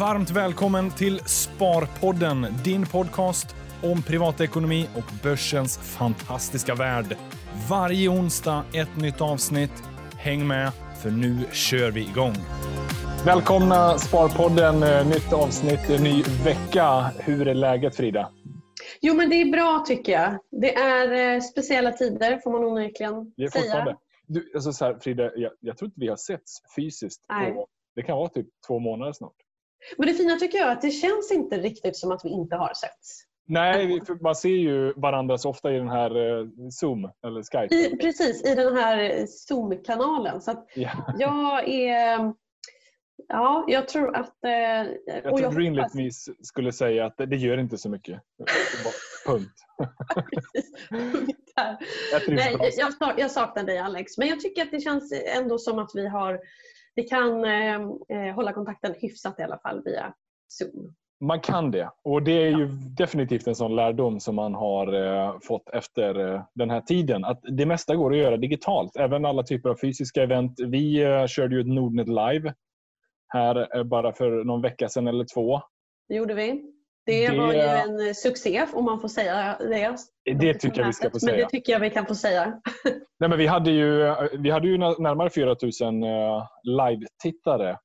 Varmt välkommen till Sparpodden, din podcast om privatekonomi och börsens fantastiska värld. Varje onsdag ett nytt avsnitt. Häng med, för nu kör vi igång. Välkomna Sparpodden, eh, nytt avsnitt, ny vecka. Hur är läget Frida? Jo, men det är bra tycker jag. Det är eh, speciella tider får man onekligen det är säga. Du, alltså så här, Frida, jag, jag tror inte vi har setts fysiskt. På, det kan vara typ två månader snart. Men det fina tycker jag är att det känns inte riktigt som att vi inte har setts. Nej, man ser ju varandra så ofta i den här eh, Zoom eller Skype. I, precis, i den här Zoom-kanalen. Så ja. jag är... Ja, jag tror att... Eh, jag tror jag rimligtvis hoppas... skulle säga att det, det gör inte så mycket. Punkt. Nej, jag, jag saknar dig Alex. Men jag tycker att det känns ändå som att vi har vi kan eh, eh, hålla kontakten hyfsat i alla fall via Zoom. Man kan det och det är ju definitivt en sån lärdom som man har eh, fått efter eh, den här tiden. Att det mesta går att göra digitalt. Även alla typer av fysiska event. Vi eh, körde ju ett Nordnet Live här eh, bara för någon vecka sedan eller två. Det gjorde vi. Det, det var ju en succé om man får säga det. Det tycker jag vi ska få säga. Men det tycker jag vi kan få säga. Nej, men vi, hade ju, vi hade ju närmare 4 000 eh, live-tittare.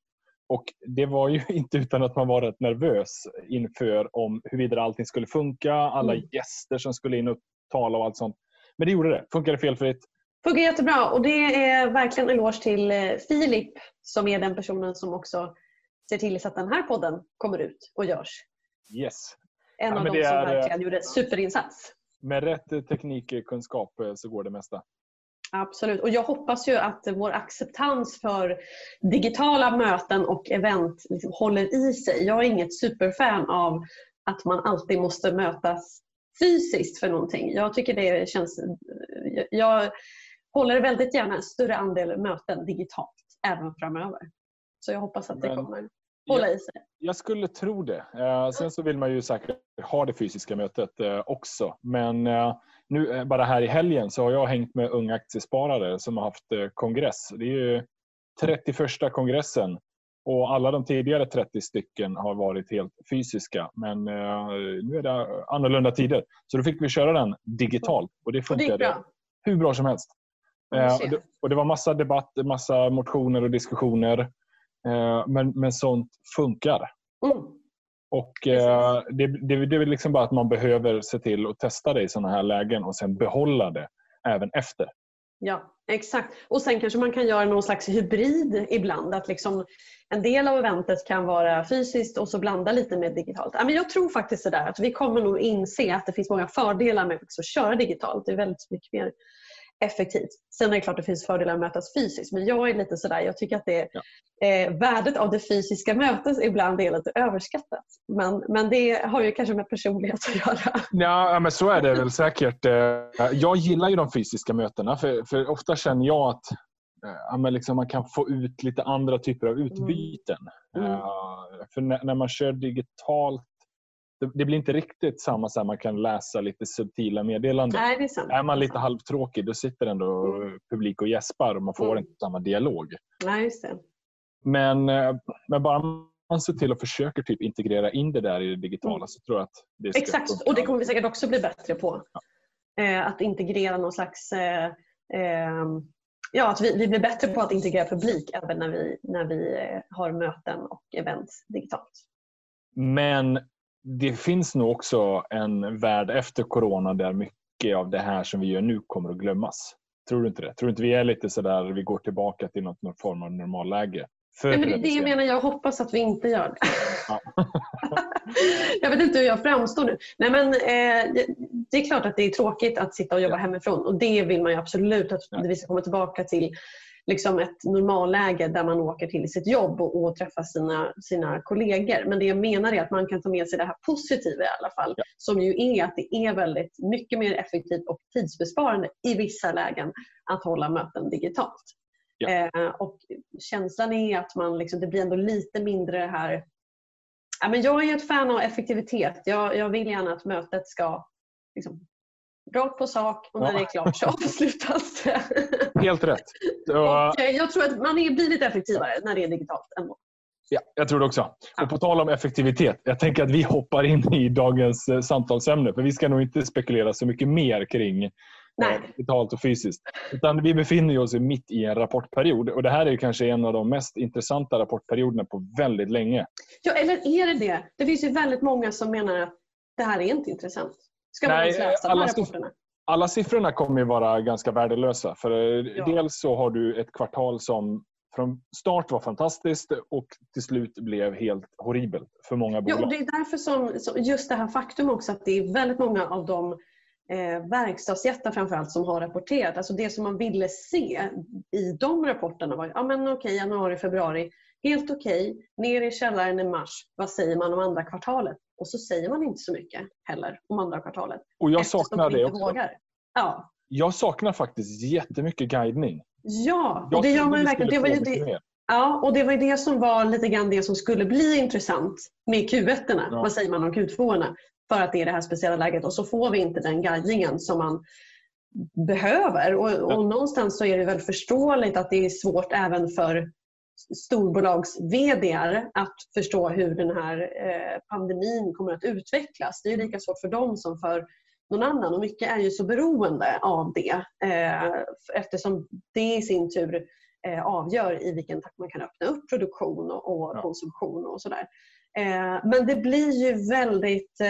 Och Det var ju inte utan att man var rätt nervös inför om huruvida allting skulle funka. Alla mm. gäster som skulle in och tala och allt sånt. Men det gjorde det. Funkade felfritt. Funkar jättebra och det är verkligen en eloge till eh, Filip som är den personen som också ser till så att den här podden kommer ut och görs. Yes. En ja, av de som är, verkligen gjorde superinsats. Med rätt teknikkunskap eh, så går det mesta. Absolut. Och jag hoppas ju att vår acceptans för digitala möten och event liksom håller i sig. Jag är inget superfan av att man alltid måste mötas fysiskt för någonting. Jag tycker det känns... Jag håller väldigt gärna en större andel möten digitalt även framöver. Så jag hoppas att det Men kommer hålla i sig. Jag skulle tro det. Eh, sen så vill man ju säkert ha det fysiska mötet eh, också. Men eh, nu bara här i helgen så har jag hängt med unga aktiesparare som har haft kongress. Det är ju 31 kongressen och alla de tidigare 30 stycken har varit helt fysiska. Men nu är det annorlunda tider. Så då fick vi köra den digitalt och det funkade hur bra som helst. Och det var massa debatt, massa motioner och diskussioner. Eh, men, men sånt funkar. Mm. Och eh, det, det, det är liksom bara att man behöver se till att testa det i sådana här lägen och sen behålla det även efter. Ja, exakt. Och sen kanske man kan göra någon slags hybrid ibland. Att liksom en del av eventet kan vara fysiskt och så blanda lite med digitalt. Jag tror faktiskt det där, att vi kommer nog inse att det finns många fördelar med att köra digitalt. Det är väldigt mycket mer effektivt. Sen är det klart det finns fördelar att mötas fysiskt men jag är lite sådär, jag tycker att det, ja. eh, värdet av det fysiska mötet ibland är lite överskattat. Men, men det har ju kanske med personlighet att göra. Ja, men så är det väl säkert. Eh, jag gillar ju de fysiska mötena för, för ofta känner jag att eh, ja, men liksom man kan få ut lite andra typer av utbyten. Mm. Mm. För när, när man kör digitalt det, blir inte riktigt samma så man kan läsa lite subtila meddelanden. Nej, det är, är man lite halvtråkig då sitter ändå mm. publik och gäspar och man får mm. inte samma dialog. Nej, det. Men, eh, men bara man ser till att försöka typ integrera in det där i det digitala mm. så tror jag att det ska Exakt, och det kommer vi säkert också bli bättre på. Ja. Eh, att integrera någon slags eh, eh, Ja, att vi, vi blir bättre på att integrera publik även när vi, när vi eh, har möten och event digitalt. Men det finns nog också en värld efter corona där mycket av det här som vi gör nu kommer att glömmas. Tror du inte det? Tror du inte vi är lite sådär, vi går tillbaka till något, någon form av normalläge? Nej, men det, det menar jag hoppas att vi inte gör. Det. Ja. jag vet inte hur jag framstår nu. Nej, men, eh, det, är klart att det är tråkigt att sitta och jobba ja. hemifrån och det vill man absolut att ja. vi ska komma tillbaka till liksom ett normalläge där man åker till sitt jobb och, och träffar sina, sina kollegor. Men det jag menar är att man kan ta med sig det här positiva i alla fall. Ja. Som ju är att det är väldigt mycket mer effektivt och tidsbesparande i vissa lägen att hålla möten digitalt. Ja. Eh, och Känslan är att man liksom, det blir ändå lite mindre det här Ja, men jag är ett fan av effektivitet. Jag, jag vill gärna att mötet ska liksom, rakt på sak och när ja. det är klart så avslutas det. Helt rätt. Och eh, jag tror att man blir lite effektivare när det är digitalt. Ändå. Ja, jag tror det också. Och på tal om effektivitet. Jag tänker att vi hoppar in i dagens eh, samtalsämne. För vi ska nog inte spekulera så mycket mer kring eh, Nej. digitalt och fysiskt. Utan vi befinner oss mitt i en rapportperiod. Och det här är kanske en av de mest intressanta rapportperioderna på väldigt länge. Ja, eller är det det? Det finns ju väldigt många som menar att det här är inte intressant. Ska man ens läsa de alla här ska- rapporterna? Alla siffrorna kommer ju vara ganska värdelösa. För eh, Ja. Dels så har du ett kvartal som från start var fantastiskt och till slut blev helt horribelt för många Ja, bolag. och det är därför som just det här faktum också att det är väldigt många av de eh, verkstadsjättar framförallt som har rapporterat. Alltså det som man ville se i de rapporterna var ja men okej, januari, februari, helt okej. Ner i källaren i mars, vad säger man om andra kvartalet? Och så säger man inte så mycket heller om andra kvartalet. Och jag saknar de det också. Vågar. Ja, Jag saknar faktiskt jättemycket guidning. ja och det gör man verkligen. Det var ju det. Ja, och det var det som var lite grann det som skulle bli intressant med Q1. Ja. Vad säger man om Q2? För att det är det här speciella läget och så får vi inte den guidningen som man behöver. Och, och någonstans så är det väl förståeligt att det är svårt även för storbolags vd att förstå hur den här eh, pandemin kommer att utvecklas. Det är ju lika svårt för dem som för någon annan och mycket är ju så beroende av det eh, eftersom det i sin tur eh, avgör i vilken takt man kan öppna upp produktion och, konsumtion och sådär. Men det blir ju väldigt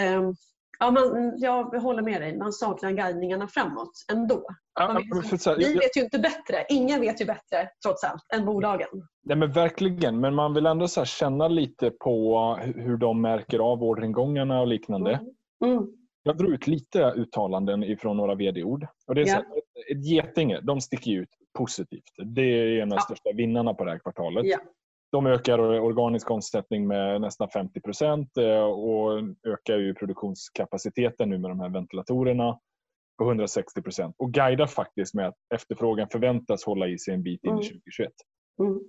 Ja, man, jag håller med dig. Man saknar guidningarna framåt ändå. Ja, Man så här, vi vet ju inte bättre. Ingen vet ju bättre trots allt än bolagen. Nej, men verkligen, men man vill ändå så känna lite på hu- hur de märker av orderingångarna och liknande. Mm. Jag drog ut lite uttalanden ifrån några vd-ord. Och det är så Ja. här, ett- ett Getinge, de sticker ut positivt. Det är en av de Ja. största vinnarna på det här kvartalet. Ja. De ökar organisk omsättning med nästan 50 procent eh, och ökar ju produktionskapaciteten nu med de här ventilatorerna på 160 procent och guidar faktiskt med att efterfrågan förväntas hålla i sig en bit in i Mm. 2021. Mm.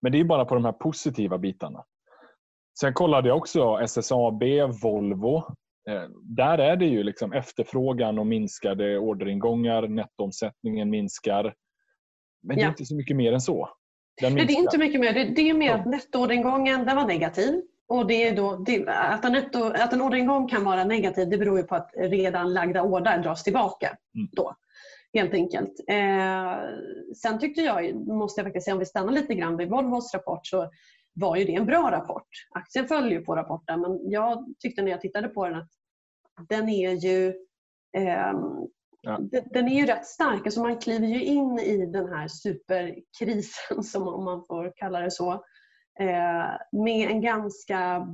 Men det är bara på de här positiva bitarna. Sen kollade jag också SSAB, Volvo. Eh, där är det ju liksom efterfrågan och minskade orderingångar. Nettoomsättningen minskar. Men det är Ja. inte så mycket mer än så. Den Nej, det är minskar. inte mycket mer. Det, det är mer att nettoorderingången den var negativ. Och det är då, det, att, en netto, att en orderingång kan vara negativ det beror ju på att redan lagda order dras tillbaka. Mm. Då, helt enkelt. Eh, sen tyckte jag, måste jag faktiskt säga, om vi stannar lite grann vid Volvos rapport så var ju det en bra rapport. Aktien följer på rapporten men jag tyckte när jag tittade på den att den är ju ehm, Ja. den- är ju rätt stark. Alltså man kliver ju in i den här superkrisen, som om man får kalla det så, eh, med en ganska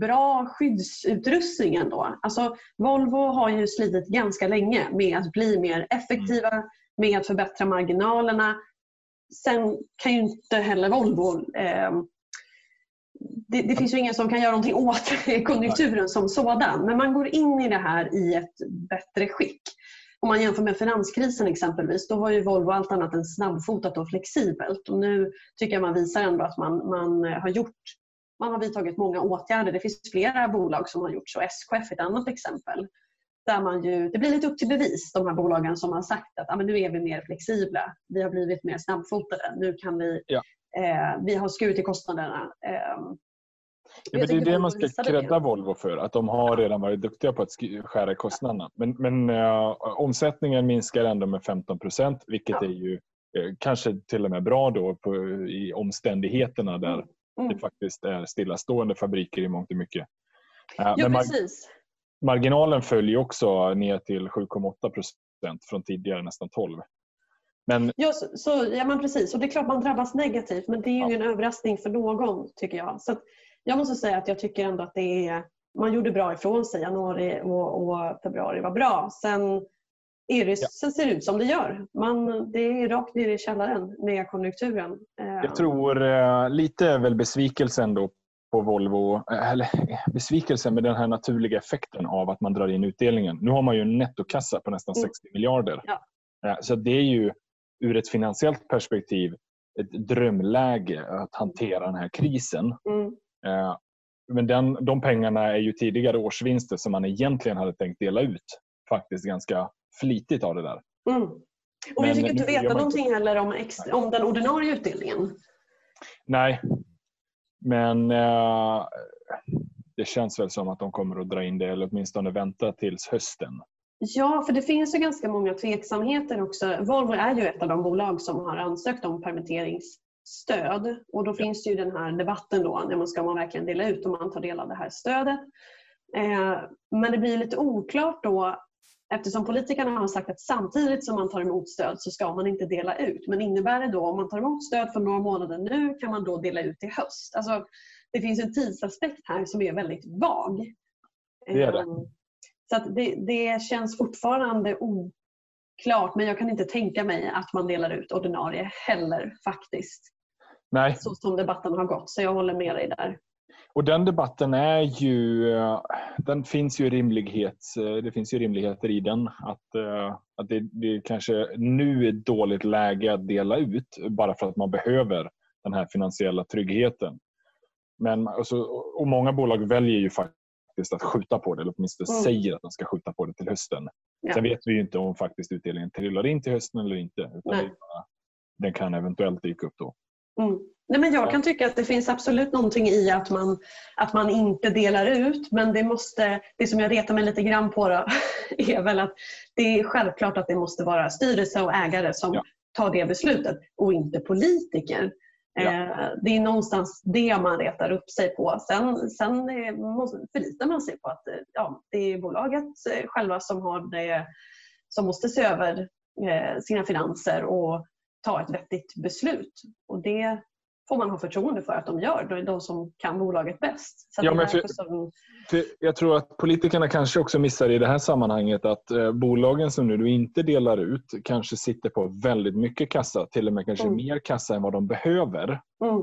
bra skyddsutrustning ändå. Alltså Volvo har ju slitit ganska länge med att bli mer effektiva, med att förbättra marginalerna. Sen kan ju inte heller Volvo eh, det, det finns ju ingen som kan göra någonting åt konjunkturen som sådan. Men man går in i det här i ett bättre skick. Om man jämför med finanskrisen exempelvis, då var ju Volvo allt annat än snabbfotat och flexibelt. Och nu tycker jag man visar ändå att man, man har gjort man har vidtagit många åtgärder. Det finns flera bolag som har gjort så. SKF är ett annat exempel. Där man ju, det blir lite upp till bevis, de här bolagen som har sagt att ah, men nu är vi mer flexibla. Vi har blivit mer snabbfotade. Nu kan vi, Ja. eh, vi har skurit i kostnaderna. Eh, Ja, men det är det man ska credda. Volvo för. Att de har redan varit duktiga på att sk- skära i kostnaderna. Men, men eh, omsättningen minskar ändå med 15 procent vilket Ja. är ju eh, kanske till och med bra då på, i omständigheterna där Mm. Mm. det faktiskt är stillastående fabriker i mångt och mycket. Eh, Jo, mar- precis. marginalen följer också ner till 7,8 procent från tidigare nästan 12. Men Ja, så, så, ja, men precis. Och det är klart man drabbas negativt men det är ju Ja. ingen överraskning för någon tycker jag. Så jag måste säga att jag tycker ändå att det är, man gjorde bra ifrån sig. Januari och, och februari var bra. Sen, är det, Ja. sen ser det ut som det gör. Man, det är rakt ner i källaren med konjunkturen. Eh, jag tror eh, lite är väl besvikelsen då på Volvo, eh, eller eh, besvikelsen med den här naturliga effekten av att man drar in utdelningen. Nu har man ju en nettokassa på nästan Mm. 60 miljarder. Ja. Eh, Så det är ju ur ett finansiellt perspektiv ett drömläge att hantera den här krisen. Mm. Eh, Men den, de pengarna är ju tidigare årsvinster som man egentligen hade tänkt dela ut. Faktiskt ganska flitigt av det där. Mm. Och vi fick inte veta man någonting heller om, ex, om den ordinarie utdelningen. Nej, Men eh, det känns väl som att de kommer att dra in det eller åtminstone vänta tills hösten. Ja, för det finns ju ganska många tveksamheter också. Volvo är ju ett av de bolag som har ansökt om permitteringsstöd och då finns det ju den här debatten då, när man ska man verkligen dela ut om man tar del av det här stödet. Eh, men det blir lite oklart då eftersom politikerna har sagt att samtidigt som man tar emot stöd så ska man inte dela ut. Men innebär det då om man tar emot stöd för några månader nu kan man då dela ut i höst? Alltså, det finns en tidsaspekt här som är väldigt vag. Det är det. Ehm, så det, det känns fortfarande oklart men jag kan inte tänka mig att man delar ut ordinarie heller faktiskt. Nej. Så som debatten har gått så jag håller med dig där. Och den debatten är ju, den finns ju rimlighet, det finns ju rimligheter i den. Att, att det, det kanske nu är dåligt läge att dela ut bara för att man behöver den här finansiella tryggheten. Men, alltså, och många bolag väljer ju faktiskt att skjuta på det, eller åtminstone mm. säger att de ska skjuta på det till hösten. Ja. Sen vet vi ju inte om faktiskt utdelningen trillar in till hösten eller inte. Utan den kan eventuellt dyka upp då. Mm. Nej, men jag kan tycka att det finns absolut någonting i att man, att man inte delar ut men det, måste, det som jag retar mig lite grann på då, är väl att det är självklart att det måste vara styrelse och ägare som ja. tar det beslutet och inte politiker. Ja. Eh, det är någonstans det man retar upp sig på. Sen, sen förlitar man sig på att ja, det är bolaget själva som, har det, som måste se över eh, sina finanser och ta ett vettigt beslut. Och det får man ha förtroende för att de gör. Det är de som kan bolaget bäst. Så ja, men för, som... för jag tror att politikerna kanske också missar i det här sammanhanget att eh, bolagen som nu inte delar ut kanske sitter på väldigt mycket kassa, till och med kanske mm. mer kassa än vad de behöver. Mm.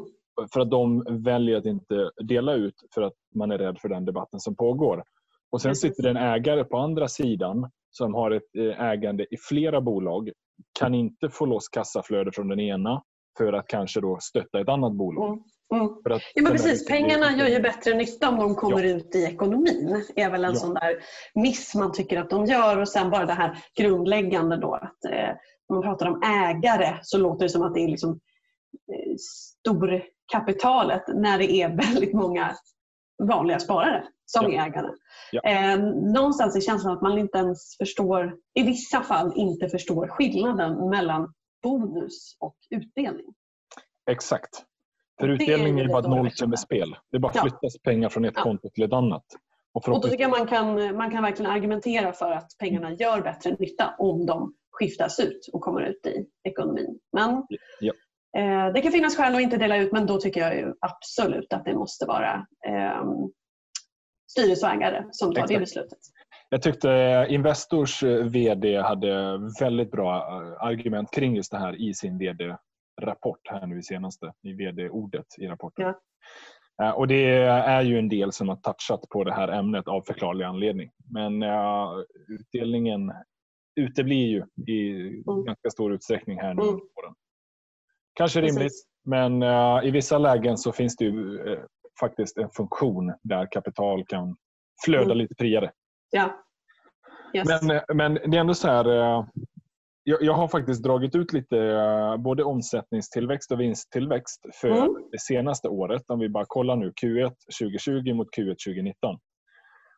För att de väljer att inte dela ut för att man är rädd för den debatten som pågår. Och Sen sitter det en ägare på andra sidan som har ett eh, ägande i flera bolag kan inte få loss kassaflöde från den ena för att kanske då stötta ett annat bolag. Mm. Mm. ja, men precis. Pengarna gör ju bättre nytta om de kommer ja. ut i ekonomin. Det är väl en ja. sån där miss man tycker att de gör. Och sen bara det här grundläggande då. Att, eh, när man pratar om ägare så låter det som att det är liksom, eh, storkapitalet när det är väldigt många vanliga sparare som ja. ägare. Ja. Eh, någonstans är känslan att man inte ens förstår, i vissa fall inte förstår skillnaden mellan bonus och utdelning. Exakt. För utdelning är, är bara ett nollsummespel. Det bara flyttas ja. pengar från ett ja. konto till ett annat. Och, och då tycker jag man kan, man kan verkligen argumentera för att pengarna gör bättre nytta om de skiftas ut och kommer ut i ekonomin. Men ja. eh, Det kan finnas skäl att inte dela ut men då tycker jag absolut att det måste vara eh, styrelseägare som tar Exakt. det beslutet. Jag tyckte Investors eh, VD hade väldigt bra eh, argument kring just det här i sin VD-rapport här nu i senaste, i VD-ordet i rapporten. Ja. Eh, och det är ju en del som har touchat på det här ämnet av förklarlig anledning. Men uh, utdelningen uteblir ju i mm. ganska stor utsträckning här nu. Mm. Kanske rimligt, Precis. men uh, i vissa lägen så finns det ju uh, faktiskt en funktion där kapital kan flöda mm. lite friare. Ja. Yes. Men, men det är ändå så här. Eh, jag, jag har faktiskt dragit ut lite eh, både omsättningstillväxt och vinsttillväxt för mm. det senaste året. Om vi bara kollar nu Q1 2020 mot Q1 2019.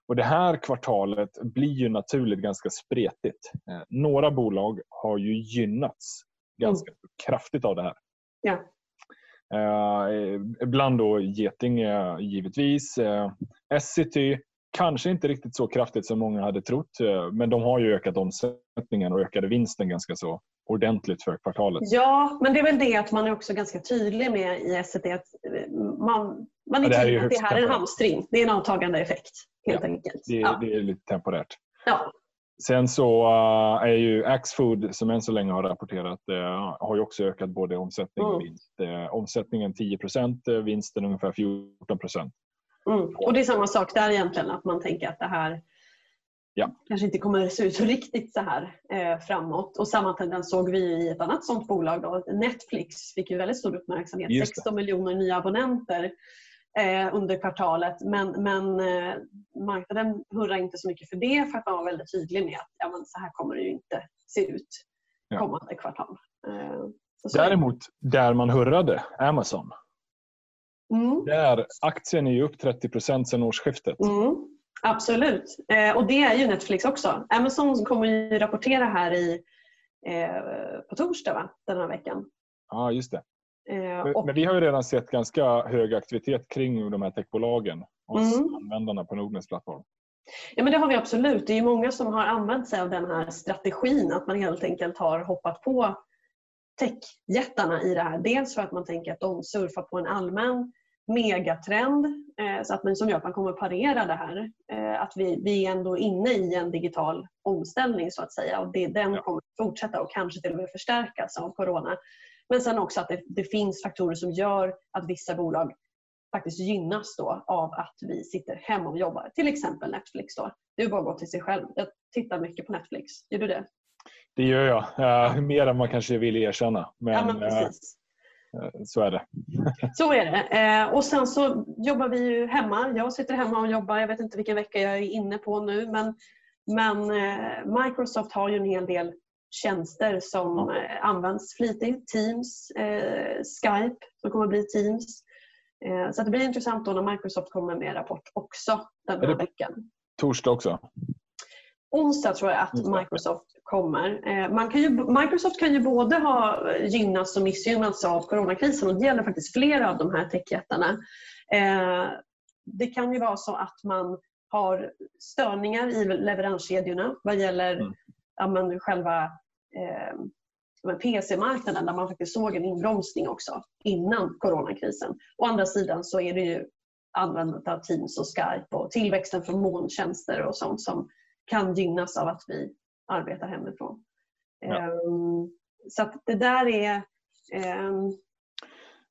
Och Det här kvartalet blir ju naturligt ganska spretigt. Eh, några bolag har ju gynnats ganska mm. kraftigt av det här. Ja. Eh, ibland då Getinge givetvis. Eh, Essity Kanske inte riktigt så kraftigt som många hade trott eh, men de har ju ökat omsättningen och ökade vinsten ganska så ordentligt för kvartalet. Ja, men det är väl det att man är också ganska tydlig med i SCT att eh, man, man är, ja, tydlig att det här är en hamstring. Det är en avtagande effekt helt ja, enkelt. Det, ja. det är lite temporärt. Ja. Sen så uh, är ju Axfood som än så länge har rapporterat uh, har ju också ökat både omsättning och mm. vinst. Uh, omsättningen 10% vinsten ungefär 14 Mm. Och det är samma sak där egentligen, att man tänker att det här ja. kanske inte kommer att se ut riktigt så här eh, framåt. Och samma tendens såg vi i ett annat sånt bolag. Då. Netflix fick ju väldigt stor uppmärksamhet. 16 miljoner nya abonnenter eh, under kvartalet. Men, men eh, marknaden hurrar inte så mycket för det för att man var väldigt tydlig med att ja, men så här kommer det ju inte se ut kommande kvartal. Eh, Däremot, där man hurrade, Amazon, Mm. Där, aktien är ju upp 30 procent sedan årsskiftet. Mm. Absolut. Eh, och det är ju Netflix också. Amazon kommer ju rapportera här i, eh, på torsdag va? den här veckan. Ja, just det. Eh, och... Men vi har ju redan sett ganska hög aktivitet kring de här techbolagen hos mm. användarna på Nordnets plattform. Ja men det har vi absolut. Det är många som har använt sig av den här strategin att man helt enkelt har hoppat på techjättarna i det här. Dels för att man tänker att de surfar på en allmän megatrend eh, så att man, som gör att man kommer parera det här. Eh, att vi, vi är ändå inne i en digital omställning så att säga och det, den ja. kommer fortsätta och kanske till och med förstärkas av corona. Men sen också att det, det, finns faktorer som gör att vissa bolag faktiskt gynnas då av att vi sitter hemma och jobbar. Till exempel Netflix. Då. Det är bara att gå till sig själv. Jag tittar mycket på Netflix. Gör du det? Det gör jag. Uh, mer än man kanske vill erkänna. Men, ja, men precis. Uh, så är det. så är det. Uh, och Sen så jobbar vi ju hemma. Jag sitter hemma och jobbar. Jag vet inte vilken vecka jag är inne på nu. Men, men Microsoft har ju en hel del tjänster som ja. används flitigt. Teams, Skype som kommer att bli Teams. Så det blir intressant då när Microsoft kommer med rapport också den här veckan. Torsdag också? onsdag tror jag att Microsoft kommer. Eh, man kan ju, Microsoft kan ju både ha gynnats och missgynnats av coronakrisen och det gäller faktiskt flera av de här techjättarna. Eh, det kan ju vara så att man har störningar i leveranskedjorna vad gäller mm. Ja, själva eh, PC-marknaden där man faktiskt såg en inbromsning också innan coronakrisen. Å andra sidan så är det ju användandet av Teams och Skype och tillväxten från molntjänster och sånt som kan gynnas av att vi arbetar hemifrån. Ja. Um, så det där är... Um,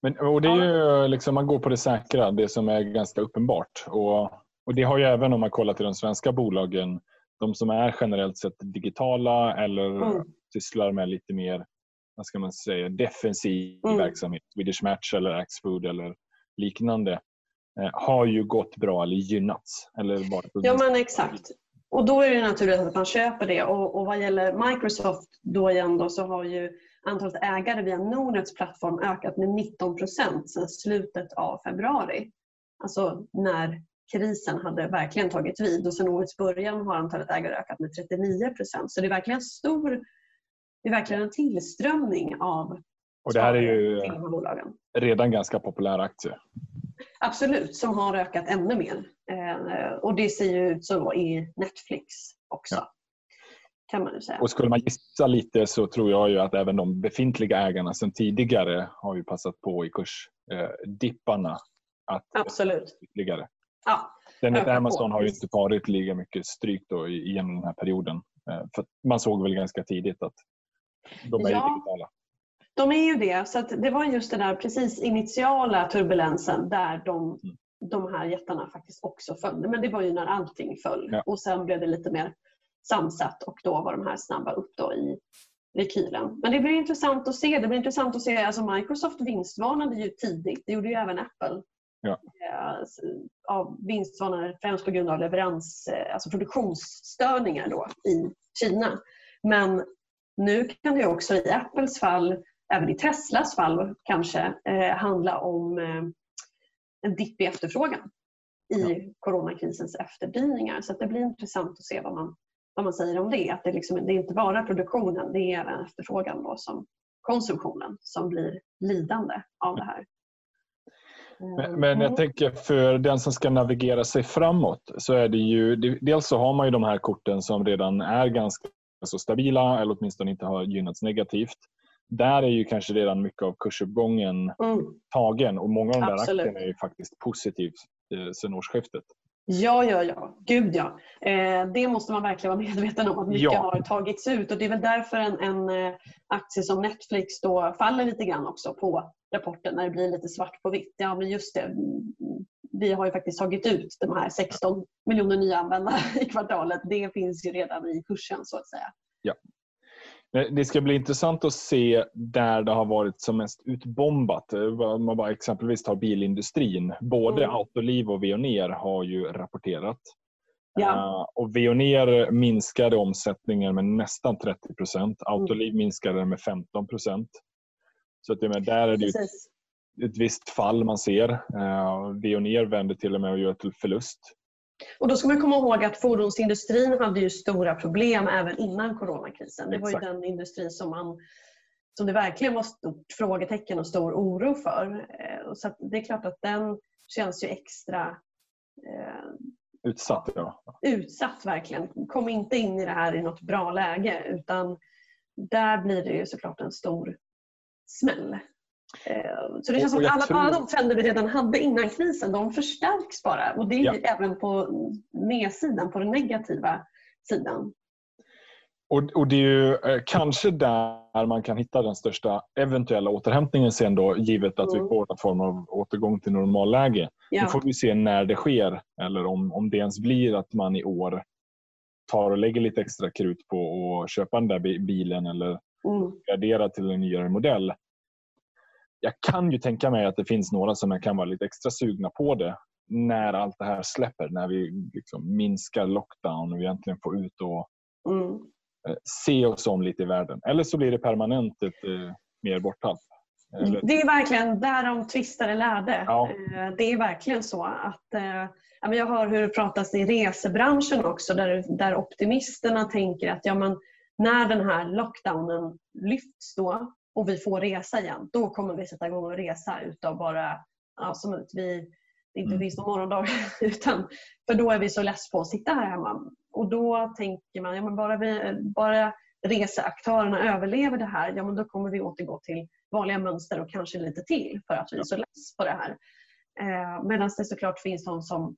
men, och det är ju liksom, man går på det säkra, det som är ganska uppenbart. Och, och Det har ju även om man kollar till de svenska bolagen, de som är generellt sett digitala eller mm. sysslar med lite mer vad ska man säga, defensiv mm. verksamhet, Swedish Match eller Axfood eller liknande, eh, har ju gått bra eller gynnats. Eller bara ja men exakt. Och då är det naturligt att man köper det. Och, och vad gäller Microsoft då igen då, så har ju antalet ägare via Nordnets plattform ökat med 19 procent sedan slutet av februari. Alltså när krisen hade verkligen tagit vid. Och sedan årets början har antalet ägare ökat med 39 procent. Så det är verkligen stor det är verkligen en tillströmning av och det här är ju redan ganska populära aktier. Absolut, som har ökat ännu mer. Eh, och det ser ju ut så i Netflix också. Ja. Kan man säga. Och skulle man gissa lite så tror jag ju att även de befintliga ägarna sedan tidigare har ju passat på i kursdipparna att Absolut. ytterligare. Ja, Den Amazon har ju inte varit lika mycket stryk då genom den här perioden. Eh, för man såg väl ganska tidigt att de är ja. digitala. De är ju det. Så det var just den där precis initiala turbulensen där de, mm. de här jättarna faktiskt också följde. Men det var ju när allting föll. Ja. Och sen blev det lite mer samsatt och då var de här snabba upp då i rekylen. Men det blir intressant att se. Det blir intressant att se. Alltså Microsoft vinstvarnade ju tidigt. Det gjorde ju även Apple. Ja. Eh, av vinstvarnade främst på grund av leverans, eh, alltså produktionsstörningar då i Kina. Men nu kan det också i Apples fall även i Teslas fall kanske eh, handla om eh, en dipp i efterfrågan i ja. coronakrisens efterdyningar. Så det blir intressant att se vad man, vad man säger om det. Att det, liksom, det är inte bara produktionen, det är även efterfrågan då som konsumtionen som blir lidande av det här. Men, men, jag mm. tänker för den som ska navigera sig framåt så är det ju dels så har man ju de här korten som redan är ganska så stabila eller åtminstone inte har gynnats negativt där är ju kanske redan mycket av kursuppgången mm. tagen och många av de där Absolut. aktierna är ju faktiskt positivt eh, sedan årsskiftet. Ja, ja, ja. Gud ja. Eh, det måste man verkligen vara medveten om att mycket ja. har tagits ut och det är väl därför en, en eh, aktie som Netflix då faller lite grann också på rapporten när det blir lite svart på vitt. Ja, men just det. Vi har ju faktiskt tagit ut de här 16 miljoner nya användare i kvartalet. Det finns ju redan i kursen så att säga. Ja. Det ska bli intressant att se där det har varit som mest utbombat. Om man bara exempelvis tar bilindustrin. Både mm. Autoliv och Veoneer har ju rapporterat. Ja. Uh, och Veoneer minskade omsättningen med nästan 30 procent. Autoliv mm. minskade med 15 procent. Så att, men, där är det ju, ett visst fall man ser. Eh, Veoneer vänder till och med och gör till förlust. Och då ska man komma ihåg att fordonsindustrin hade ju stora problem även innan coronakrisen. Det var ju den industri som, man, som det verkligen var stort frågetecken och stor oro för. Eh, så det är klart att den känns ju extra eh, utsatt. Ja. Utsatt verkligen. Kom inte in i det här i något bra läge utan där blir det ju såklart en stor smäll. Eh, så det känns som att alla, tror... alla de trender vi redan hade innan krisen, de förstärks bara. Och det är ja. även på nedsidan, på den negativa sidan. Och, och, Det är ju eh, kanske där man kan hitta den största eventuella återhämtningen sen då, givet att mm. vi får någon form av återgång till normalläge. Ja. Nu får vi se när det sker, eller om, om det ens blir att man i år tar och lägger lite extra krut på att köpa den där bilen eller mm. gardera till en nyare modell jag kan ju tänka mig att det finns några som kan vara lite extra sugna på det när allt det här släpper, när vi liksom minskar lockdown och vi egentligen får ut och mm. Eh, se oss om lite i världen. Eller så blir det permanent ett eh, mer borttapp. Eller... Det är verkligen där de tvistar lärde. Ja. Eh, det är verkligen så att eh, jag hör hur det pratas i resebranschen också där, där optimisterna tänker att ja, men, när den här lockdownen lyfts då och vi får resa igen, då kommer vi sätta igång och resa utav bara ja, som att vi det inte mm. finns någon morgondag. Utan, för då är vi så less på att sitta här hemma. Och då tänker man, ja, men bara, vi, bara reseaktörerna överlever det här, ja, men då kommer vi återgå till vanliga mönster och kanske lite till för att vi är så less på det här. Eh, Medan det såklart finns de som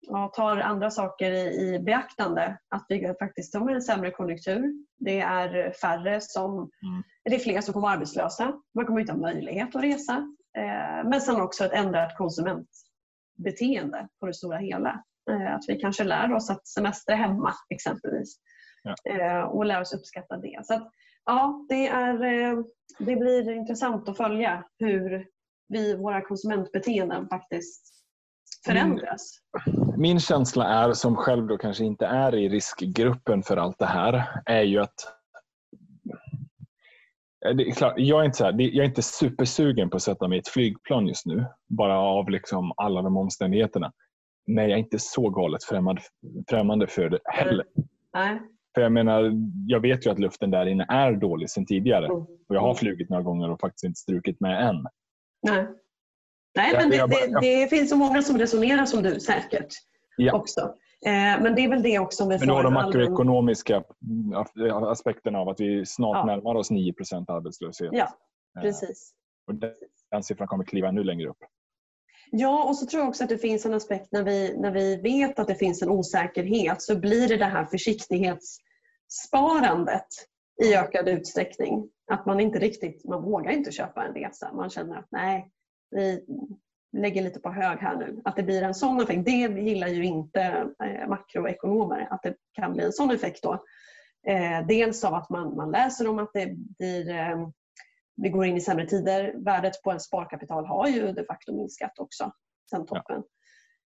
ja, tar andra saker i, i beaktande. Att vi faktiskt har en sämre konjunktur. Det är färre som, mm. det är fler som kommer arbetslösa. Man kommer inte ha möjlighet att resa. Eh, men sen också ett ändrat konsumentbeteende på det stora hela. Eh, att vi kanske lär oss att semestra hemma exempelvis. Ja. Eh, och lär oss uppskatta det. Så att, ja, det, är, eh, det blir intressant att följa hur vi, våra konsumentbeteenden faktiskt förändras? Min, min känsla är, som själv då kanske inte är i riskgruppen för allt det här, är ju att det är klart, jag, är inte så här, jag är inte supersugen på att sätta mig i ett flygplan just nu. Bara av liksom alla de omständigheterna. Men jag är inte så galet främmande, främmande för det heller. Nej. För jag menar, jag vet ju att luften där inne är dålig sedan tidigare. Mm. Och jag har flugit några gånger och faktiskt inte strukit med än. Nej. Nej, men det, det, det, finns så många som resonerar som du säkert ja. också. Eh, men det är väl det också om vi Men då de makroekonomiska allmän... aspekterna av att vi snart ja. närmar oss 9% arbetslöshet. Ja, eh, precis. Och den siffran kommer kliva ännu längre upp. Ja, och så tror jag också att det finns en aspekt när vi, när vi vet att det finns en osäkerhet så blir det det här försiktighetssparandet i ökad utsträckning. Att man inte riktigt, man vågar inte köpa en resa. Man känner att nej, vi lägger lite på hög här nu. Att det blir en sån effekt, det gillar ju inte eh, makroekonomer, att det kan bli en sån effekt då. Eh, dels av att man, man läser om att det blir eh, vi går in i sämre tider. Värdet på en sparkapital har ju de facto minskat också sen toppen. Ja.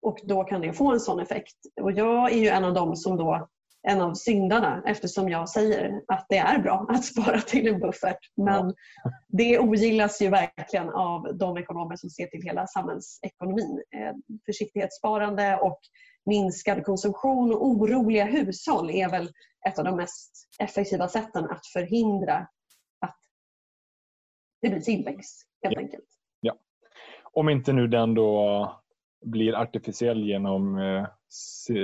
Och då kan det få en sån effekt. Och jag är ju en av dem som då en av syndarna eftersom jag säger att det är bra att spara till en buffert. Men det ogillas ju verkligen av de ekonomer som ser till hela samhällsekonomin. Eh, försiktighetssparande och minskad konsumtion och oroliga hushåll är väl ett av de mest effektiva sätten att förhindra att det blir tillväxt helt ja. enkelt. Ja. Om inte nu den då blir artificiell genom eh,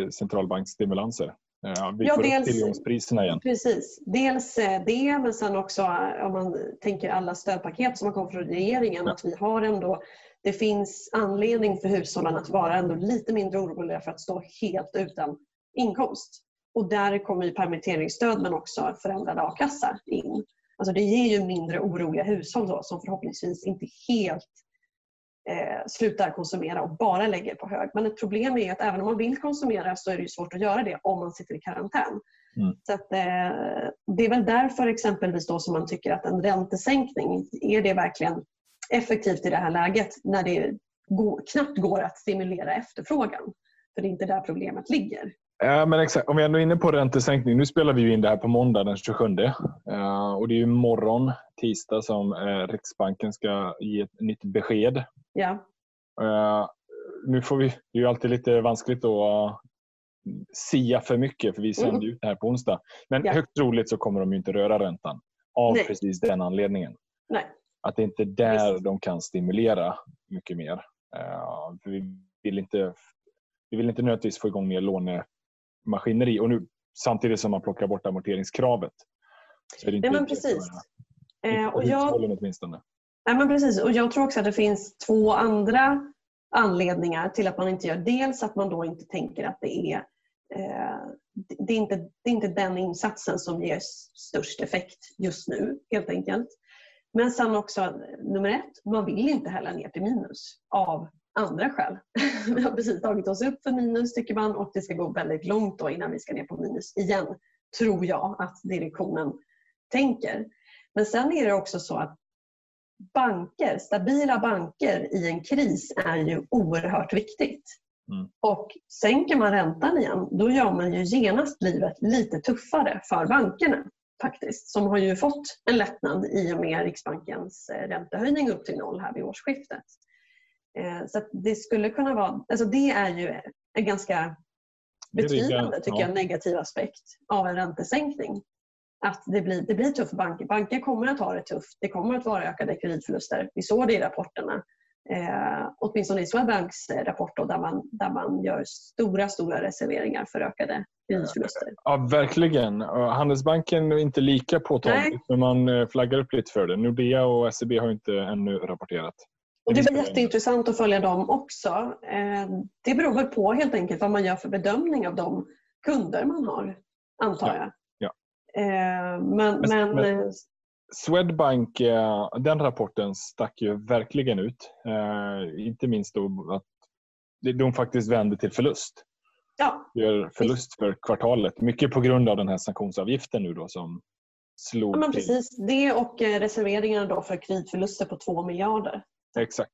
centralbanksstimulanser. Ja, vi får dels, upp tillgångspriserna igen. Precis. Dels eh, det, men sen också eh, om man tänker alla stödpaket som har kommit från regeringen. Ja. Att vi har ändå, det finns anledning för hushållen att vara ändå lite mindre oroliga för att stå helt utan inkomst. Och där kommer ju permitteringsstöd men också förändrad a-kassa in. Alltså det ger ju mindre oroliga hushåll då, som förhoppningsvis inte helt eh, slutar konsumera och bara lägger på hög. Men ett problem är att även om man vill konsumera så är det svårt att göra det om man sitter i karantän. Mm. Så att, eh, det är väl därför exempelvis då som man tycker att en räntesänkning, är det verkligen effektivt i det här läget när det går, knappt går att stimulera efterfrågan? För det är inte där problemet ligger. Ja, men exakt. Om vi ändå är inne på räntesänkning. Nu spelar vi in det här på måndag den 27. Uh, och det är ju imorgon, tisdag, som uh, Riksbanken ska ge ett nytt besked. Ja. Uh, nu får vi, det är ju alltid lite vanskligt att sia för mycket för vi sänder mm. ut det här på onsdag. Men ja. högt troligt så kommer de inte röra räntan av Nej. precis den anledningen. Nej. Att det inte är där Visst. de kan stimulera mycket mer. för vi vill inte vi vill inte nödvändigtvis få igång mer lånemaskineri. Och nu, samtidigt som man plockar bort amorteringskravet. Så är det inte Nej, men precis. Eh, och jag, åtminstone. Nej, men precis. Och jag tror också att det finns två andra anledningar till att man inte gör. Dels att man då inte tänker att det är eh, det, är inte, det är inte den insatsen som ger störst effekt just nu helt enkelt. Men sen också nummer ett, man vill inte heller ner till minus av andra skäl. vi har precis tagit oss upp för minus tycker man och det ska gå väldigt långt då innan vi ska ner på minus igen. Tror jag att direktionen tänker. Men sen är det också så att banker, stabila banker i en kris är ju oerhört viktigt. Mm. Och sänker man räntan igen då gör man ju genast livet lite tuffare för bankerna faktiskt. Som har ju fått en lättnad i och med Riksbankens eh, räntehöjning upp till noll här vid årsskiftet. Eh, så det skulle kunna vara, alltså det är ju en ganska betydande tycker jag, negativ aspekt av en räntesänkning. Att det blir, det blir tufft för banker. Banker kommer att ha det tufft. Det kommer att vara ökade kreditförluster. Vi såg det i rapporterna. Eh, åtminstone i Swedbanks rapport då, där, man, där man gör stora, stora reserveringar för ökade kreditförluster. Ja, verkligen. Handelsbanken är inte lika påtagligt, men man eh, flaggar upp lite för det. Nordea och SEB har inte ännu rapporterat. Och det blir jätteintressant att följa dem också. Eh, det beror väl på helt enkelt vad man gör för bedömning av de kunder man har, antar jag. Eh, men, men, men, eh, Swedbank, den rapporten stack ju verkligen ut. Inte minst då att de faktiskt vände till förlust. Ja. Gör förlust för kvartalet. Mycket på grund av den här sanktionsavgiften nu då som slog ja, men Precis, det och reserveringarna då för kreditförluster på 2 miljarder. Exakt.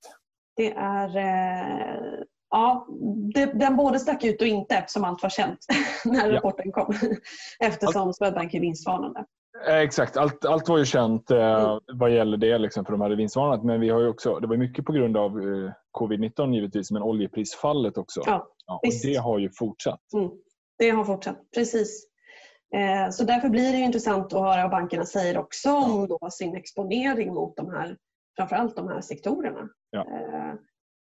Det är... Ja, det, den både stack ut och inte eftersom allt var känt när ja. rapporten kom. Eftersom allt, Swedbank är vinstvarnande. Eh, exakt, allt, allt var ju känt eh, mm. vad gäller det, liksom, för de hade vinstvarnat. Men vi har också, det var mycket på grund av eh, covid-19 givetvis, men oljeprisfallet också. Ja, ja, och det har ju fortsatt. Mm. Det har fortsatt, precis. Eh, så därför blir det intressant att höra vad bankerna säger också om då sin exponering mot de här framförallt de här sektorerna. Ja. Eh,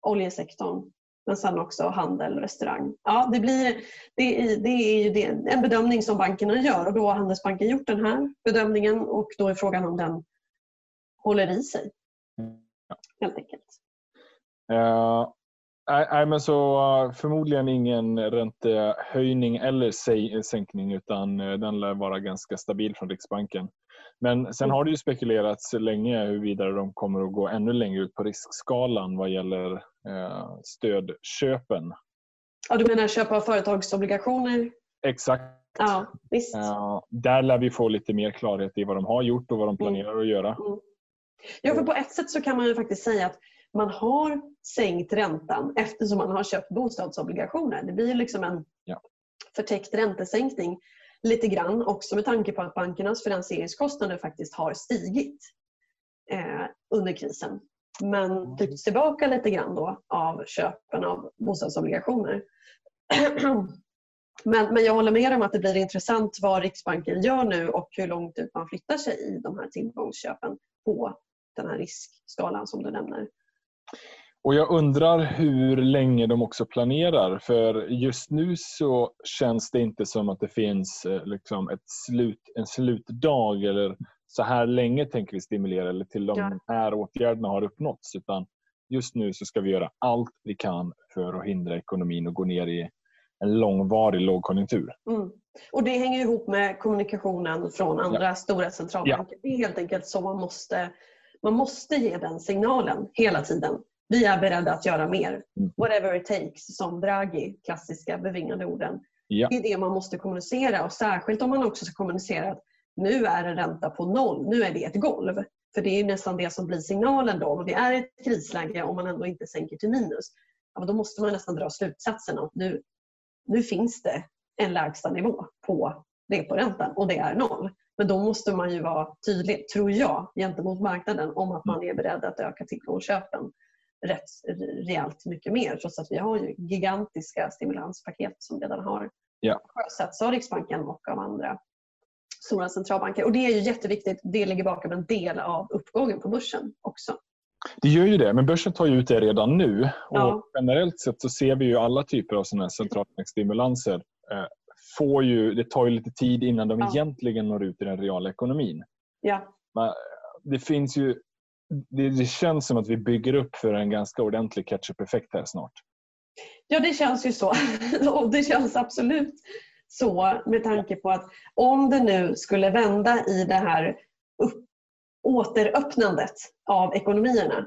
oljesektorn, men sen också handel, restaurang. Ja, det, blir, det, det är ju det, en bedömning som bankerna gör och då har Handelsbanken gjort den här bedömningen och då är frågan om den håller i sig. Ja. Helt enkelt. Uh, nej, men så uh, förmodligen ingen räntehöjning eller sänkning utan uh, den lär vara ganska stabil från Riksbanken. Men sen har det ju spekulerats länge huruvida de kommer att gå ännu längre ut på riskskalan vad gäller stödköpen. Ja, du menar köpa företagsobligationer? Exakt. Ja, visst. Eh, där lär vi få lite mer klarhet i vad de har gjort och vad de mm. planerar att göra. Mm. Ja, för på ett sätt så kan man ju faktiskt säga att man har sänkt räntan eftersom man har köpt bostadsobligationer. Det blir liksom en ja. förtäckt räntesänkning lite grann också med tanke på att bankernas finansieringskostnader faktiskt har stigit eh, under krisen. Men tryckts tillbaka lite grann då av köpen av bostadsobligationer. men, men jag håller med om att det blir intressant vad Riksbanken gör nu och hur långt ut man flyttar sig i de här tillgångsköpen på den här riskskalan som du nämner. Och Jag undrar hur länge de också planerar. För just nu så känns det inte som att det finns eh, liksom ett slut, en slutdag eller så här länge tänker vi stimulera eller till de här åtgärderna har uppnåtts. Utan just nu så ska vi göra allt vi kan för att hindra ekonomin att gå ner i en långvarig lågkonjunktur. Mm. Och Det hänger ihop med kommunikationen från andra ja. stora centralbanker. Ja. Det är helt enkelt så man måste, man måste ge den signalen hela tiden vi är beredda att göra mer. Mm. Whatever it takes, som Draghi, klassiska bevingade orden. Ja. Det är det man måste kommunicera och särskilt om man också ska kommunicera att nu är en ränta på noll, nu är det ett golv. För det är nästan det som blir signalen då. Om det är ett krisläge om man ändå inte sänker till minus, ja, då måste man nästan dra slutsatsen att nu, nu finns det en lägsta nivå på reporäntan och det är noll. Men då måste man ju vara tydlig, tror jag, gentemot marknaden om att man är beredd att öka tillgångsköpen rätt rejält mycket mer trots att vi har ju gigantiska stimulanspaket som redan har ja. sjösatts av Riksbanken och av andra stora centralbanker. Och Det är ju jätteviktigt. Det ligger bakom en del av uppgången på börsen också. Det gör ju det, men börsen tar ju ut det redan nu. Ja. Och generellt sett så ser vi ju alla typer av sådana centralbanksstimulanser eh, får ju, det tar ju lite tid innan de ja. egentligen når ut i den reala ekonomin. Ja. Men det finns ju det, det, känns som att vi bygger upp för en ganska ordentlig catch-up-effekt här snart. Ja, det känns ju så. Det känns absolut så med tanke på att om det nu skulle vända i det här upp, återöppnandet av ekonomierna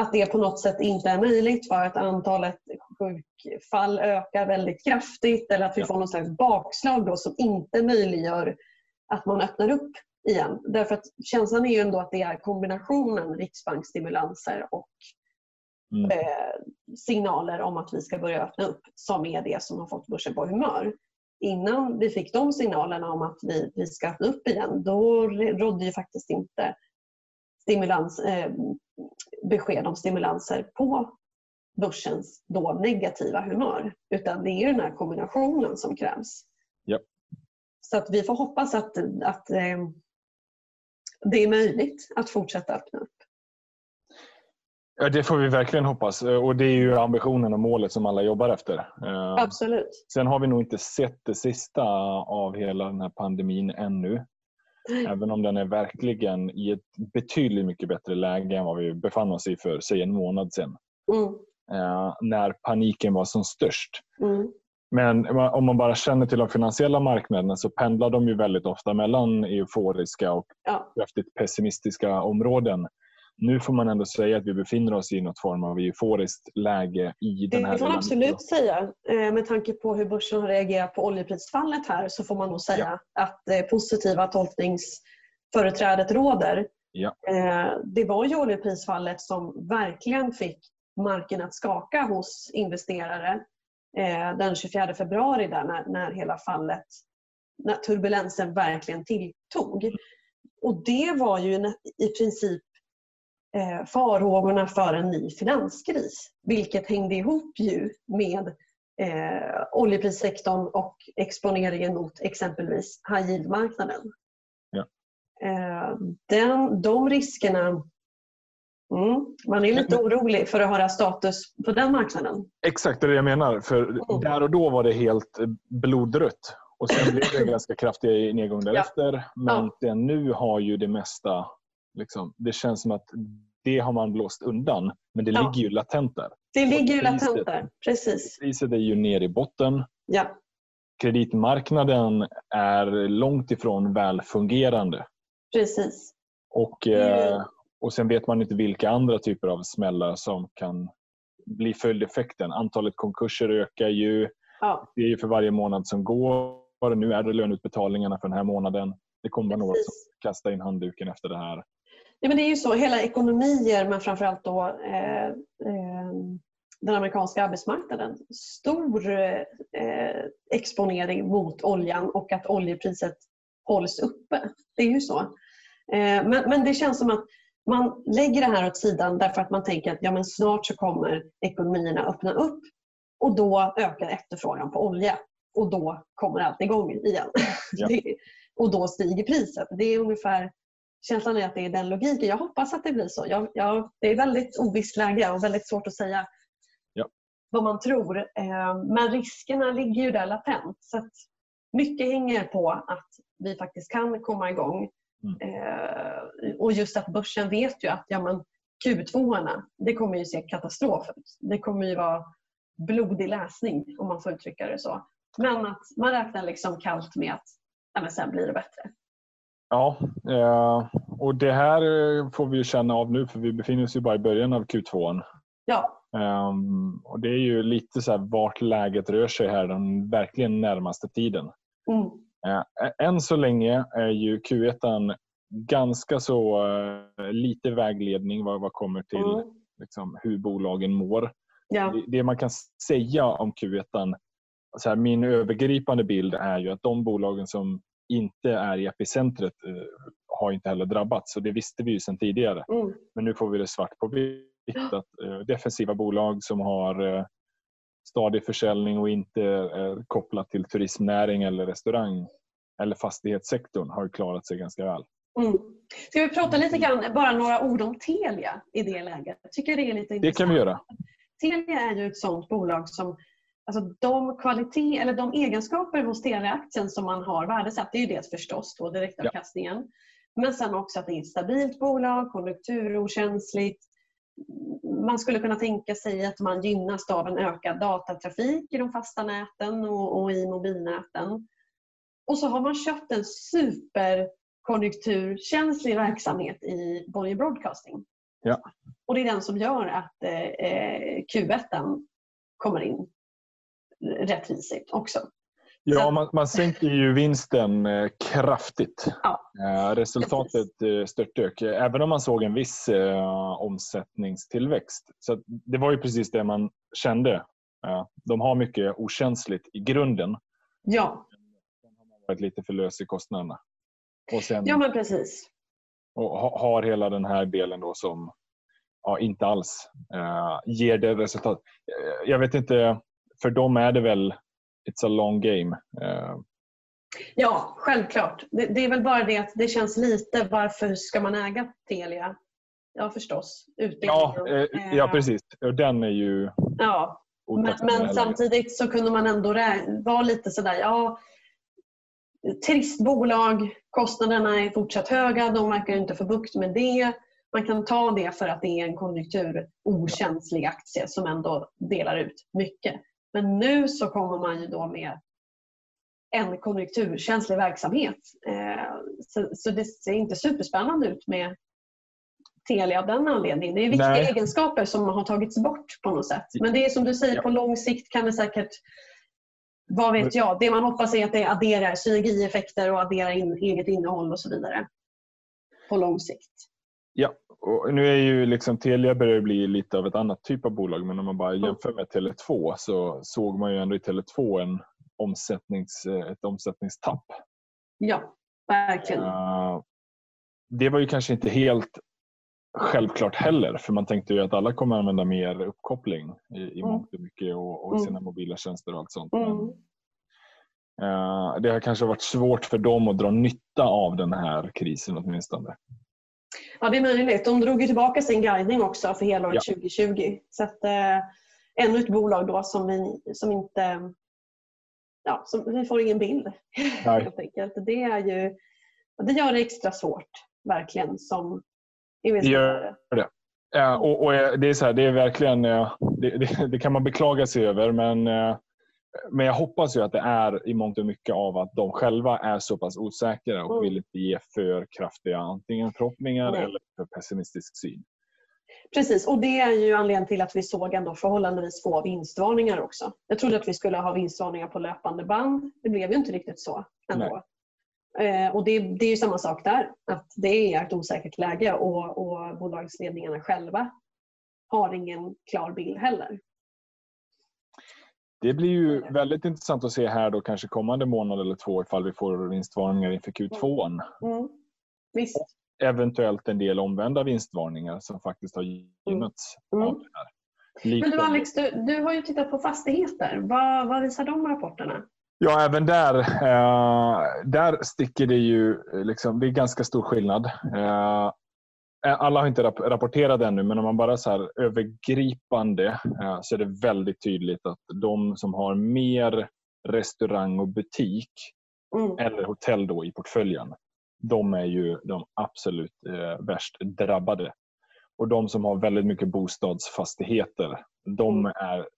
att det på något sätt inte är möjligt för att antalet sjukfall ökar väldigt kraftigt eller att vi får någon slags bakslag då som inte möjliggör att man öppnar upp igen. Därför att känslan är ju ändå att det är kombinationen riksbanksstimulanser och mm. eh, signaler om att vi ska börja öppna upp som är det som har fått börsen på humör. Innan vi fick de signalerna om att vi, vi ska öppna upp igen då rådde ju faktiskt inte stimulans, eh, besked om stimulanser på börsens då negativa humör. Utan det är den här kombinationen som krävs. Yep. Så att vi får hoppas att, att eh, det är möjligt att fortsätta öppna upp. Ja, det får vi verkligen hoppas. Och Det är ju ambitionen och målet som alla jobbar efter. Eh, Absolut. Sen har vi nog inte sett det sista av hela den här pandemin ännu. Även om den är verkligen i ett betydligt mycket bättre läge än vad vi befann oss i för säg en månad sedan. Mm. Eh, när paniken var som störst. Mm. Men om man bara känner till de finansiella marknaderna så pendlar de ju väldigt ofta mellan euforiska och ja. kraftigt pessimistiska områden. Nu får man ändå säga att vi befinner oss i något form av euforiskt läge i den här... Det får man absolut säga. Eh, med tanke på hur börsen har reagerat på oljeprisfallet här så får man nog säga ja. att det positiva tolkningsföreträdet råder. Ja. Eh, det var ju oljeprisfallet som verkligen fick marken att skaka hos investerare eh, den 24 februari där när, när hela fallet, när turbulensen verkligen tilltog. Mm. Och det var ju i princip eh, farhågorna för en ny finanskris. Vilket hängde ihop ju med eh, oljeprissektorn och exponeringen mot exempelvis high yield-marknaden. Ja. Eh, den, de riskerna mm, man är lite orolig för att höra status på den marknaden. Exakt, det är det jag menar. För mm. Där och då var det helt blodrött. Och Sen blev det en ganska kraftig nedgång därefter. Ja. Men ja. nu har ju det mesta Liksom. Det känns som att det har man blåst undan, men det ja. ligger ju latent där. Det ligger ju latent där, precis. Priset är ju nere i botten. Ja. Kreditmarknaden är långt ifrån välfungerande. Precis. Och, mm. och Sen vet man inte vilka andra typer av smällar som kan bli följdeffekten. Antalet konkurser ökar ju. Ja. Det är ju för varje månad som går. Nu är det löneutbetalningarna för den här månaden. Det kommer vara några som kastar in handduken efter det här. Ja, men det är ju så, hela ekonomier men framförallt då eh, eh, den amerikanska arbetsmarknaden. Stor eh, exponering mot oljan och att oljepriset hålls uppe. Det är ju så. Eh, men, men det känns som att man lägger det här åt sidan därför att man tänker att ja, men snart så kommer ekonomierna öppna upp och då ökar efterfrågan på olja och då kommer allt igång igen. Ja. och då stiger priset. Det är ungefär känslan är att det är den logiken. Jag hoppas att det blir så. Jag, jag, det är väldigt ovisst läge och väldigt svårt att säga ja. vad man tror. Eh, men riskerna ligger ju där latent. Så mycket hänger på att vi faktiskt kan komma igång. Mm. Eh, och just att börsen vet ju att ja, men Q2 det kommer ju se katastrof ut. Det kommer ju vara blodig läsning om man får uttrycka det så. Men att man räknar liksom kallt med att ja, men sen blir det bättre. Ja, eh, och det här får vi känna av nu för vi befinner oss ju bara i början av Q2. Ja. Ehm, och Det är ju lite så här vart läget rör sig här den verkligen närmaste tiden. Mm. Eh, än så länge är ju Q1 ganska så eh, lite vägledning vad, vad kommer till mm. liksom, hur bolagen mår. Ja. Det, det, man kan säga om Q1 så här, min övergripande bild är ju att de bolagen som inte är i epicentret eh, har inte heller drabbats. Så det visste vi ju sedan tidigare. Mm. Men nu får vi det svart på vitt att eh, defensiva bolag som har eh, stadig försäljning och inte är kopplat till turismnäring eller restaurang eller fastighetssektorn har klarat sig ganska väl. Mm. Ska vi prata lite grann, bara några ord om Telia i det läget? Jag tycker det är lite Det kan vi göra. Telia är ju ett sådant bolag som Alltså de, kvalitet, eller de egenskaper hos Telia-aktien som man har värdesatt, det är ju dels förstås då direktavkastningen. Ja. Men sen också att det är ett stabilt bolag, konjunkturokänsligt. Man skulle kunna tänka sig att man gynnas av en ökad datatrafik i de fasta näten och, och i mobilnäten. Och så har man köpt en superkonjunkturkänslig verksamhet i Bonnier Broadcasting. Ja. Och det är den som gör att eh, Q1 kommer in rättvisigt också. Ja, man, man sänker ju vinsten eh, kraftigt. Ja, eh, Resultatet eh, störtdök, även om man såg en viss eh, omsättningstillväxt. Så det var ju precis det man kände. de har mycket okänsligt i grunden. Ja. De har varit lite för lös i kostnaderna. Och sen, ja, men precis. Och har hela den här delen då som ja, inte alls eh, ger det resultat. Jag vet inte för dem är det väl it's a long game. Uh. Ja, självklart. Det, det, är väl bara det att det känns lite, varför ska man äga Telia? Ja, förstås. Ja, eh, ja, precis. Den är ju... Ja, men, men samtidigt så kunde man ändå vara lite sådär, ja, trist bolag, kostnaderna är fortsatt höga, de verkar inte få bukt med det. Man kan ta det för att det är en konjunkturokänslig aktie som ändå delar ut mycket. Men nu så kommer man ju då med en konjunkturkänslig verksamhet. Eh, så, det ser inte superspännande ut med Telia av den anledningen. Det är viktiga Nej. egenskaper som har tagits bort på något sätt. Men det är som du säger, ja. på lång sikt kan det säkert vad vet jag? Det man hoppas är att det adderar synergieffekter och adderar in, eget innehåll och så vidare. På lång sikt. Ja, och nu är ju liksom Telia börjar bli lite av ett annat typ av bolag men om man bara jämför med Tele2 så såg man ju ändå i Tele2 en omsättnings, ett omsättningstapp. Ja, verkligen. Uh, det var ju kanske inte helt självklart heller för man tänkte ju att alla kommer använda mer uppkoppling i, i mm. mångt och mycket och, och mm. sina mm. mobila tjänster och allt sånt. Mm. Men, uh, det har kanske varit svårt för dem att dra nytta av den här krisen åtminstone. Ja, det är möjligt. De drog ju tillbaka sin guidning också för helåret ja. 2020. Så att, eh, ännu ett bolag då som, vi, som inte... Ja, som, vi får ingen bild helt enkelt. Det, är ju, det gör det extra svårt, verkligen, som investerare. Det gör det. Ja, och, och, det är så här, det är verkligen... Det, det, det, kan man beklaga sig över men eh, men jag hoppas ju att det är i mångt och mycket av att de själva är så pass osäkra och mm. vill inte ge för kraftiga antingen förhoppningar Nej. eller för pessimistisk syn. Precis, och det är ju anledningen till att vi såg ändå förhållandevis få vinstvarningar också. Jag trodde att vi skulle ha vinstvarningar på löpande band. Det blev ju inte riktigt så ändå. Eh, och det, det, är ju samma sak där. Att det är ett osäkert läge och, och bolagsledningarna själva har ingen klar bild heller. Det blir ju väldigt intressant att se här då kanske kommande månad eller två ifall vi får vinstvarningar inför Q2. Mm. mm. Visst. Eventuellt en del omvända vinstvarningar som faktiskt har gynnats mm. av det här. Men du Alex, du, du har ju tittat på fastigheter. Vad, vad visar de rapporterna? Ja, även där, eh, där sticker det ju... Liksom, det är ganska stor skillnad. Eh, Eh, alla har inte rapporterat ännu, men om man bara så här övergripande eh, så är det väldigt tydligt att de som har mer restaurang och butik mm. eller hotell då i portföljen, de är ju de absolut eh, värst drabbade. Och de som har väldigt mycket bostadsfastigheter, de mm. är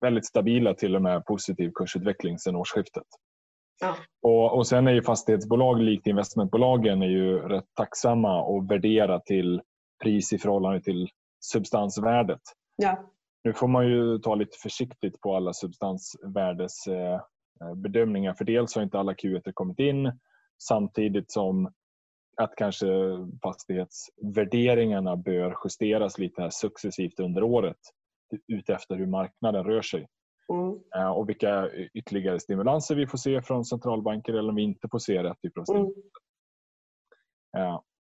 väldigt stabila till och med positiv kursutveckling sedan årsskiftet. Ja. Och, och Sen är ju fastighetsbolag likt investmentbolagen är ju rätt tacksamma och värdera till pris i förhållande till substansvärdet. Ja. Nu får man ju ta lite försiktigt på alla substansvärdesbedömningar för dels har inte alla Q1 kommit in samtidigt som att kanske fastighetsvärderingarna bör justeras lite här successivt under året utefter hur marknaden rör sig. Mm. Och vilka ytterligare stimulanser vi får se från centralbanker eller om vi inte får se rätt typ av Mm.